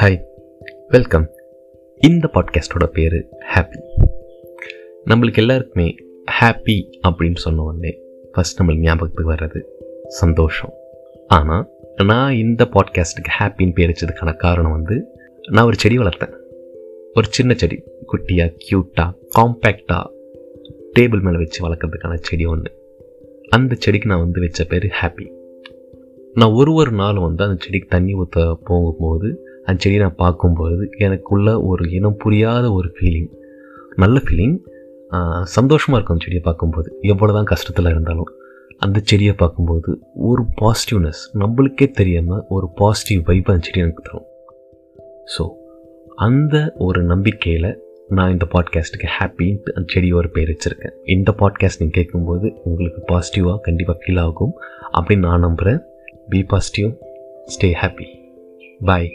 Hi welcome இந்த பாட்காஸ்டோட பேர் happy நம்மளுக்கு எல்லாருக்குமே ஹாப்பி அப்படின்னு சொன்ன உடனே ஃபஸ்ட் நம்மளுக்கு ஞாபகத்துக்கு வர்றது சந்தோஷம். ஆனால் நான் இந்த பாட்காஸ்ட்டுக்கு ஹாப்பின்னு பேர் வச்சதுக்கான காரணம் வந்து நான் ஒரு செடி வளர்த்தேன். ஒரு சின்ன செடி குட்டியாக க்யூட்டாக காம்பேக்டாக டேபிள் மேலே வச்சு வளர்க்குறதுக்கான செடி ஒன்று அந்த செடிக்கு நான் வந்து வச்ச பேர் ஹாப்பி நான் ஒரு ஒரு நாளும் வந்து அந்த செடிக்கு தண்ணி ஊற்ற போகும்போது அந்த செடியை நான் பார்க்கும்போது எனக்குள்ள ஒரு இனம் புரியாத ஒரு ஃபீலிங் நல்ல ஃபீலிங் சந்தோஷமாக இருக்கும் அந்த செடியை பார்க்கும்போது. எவ்வளோ தான் கஷ்டத்தில் இருந்தாலும் அந்த செடியை பார்க்கும்போது ஒரு பாசிட்டிவ்னஸ் நம்மளுக்கே தெரியாமல் ஒரு பாசிட்டிவ் வைப் அந்த செடி எனக்கு தரும். ஸோ அந்த ஒரு நம்பிக்கையில் நான் இந்த பாட்காஸ்ட்டுக்கு ஹாப்பின்ட்டு அந்த செடியோட பேர் வச்சுருக்கேன். இந்த பாட்காஸ்ட் நீங்கள் கேட்கும்போது உங்களுக்கு பாசிட்டிவாக கண்டிப்பாக ஃபீல் ஆகும். அப்படின்னு நான் நம்புகிறேன் be positive stay happy bye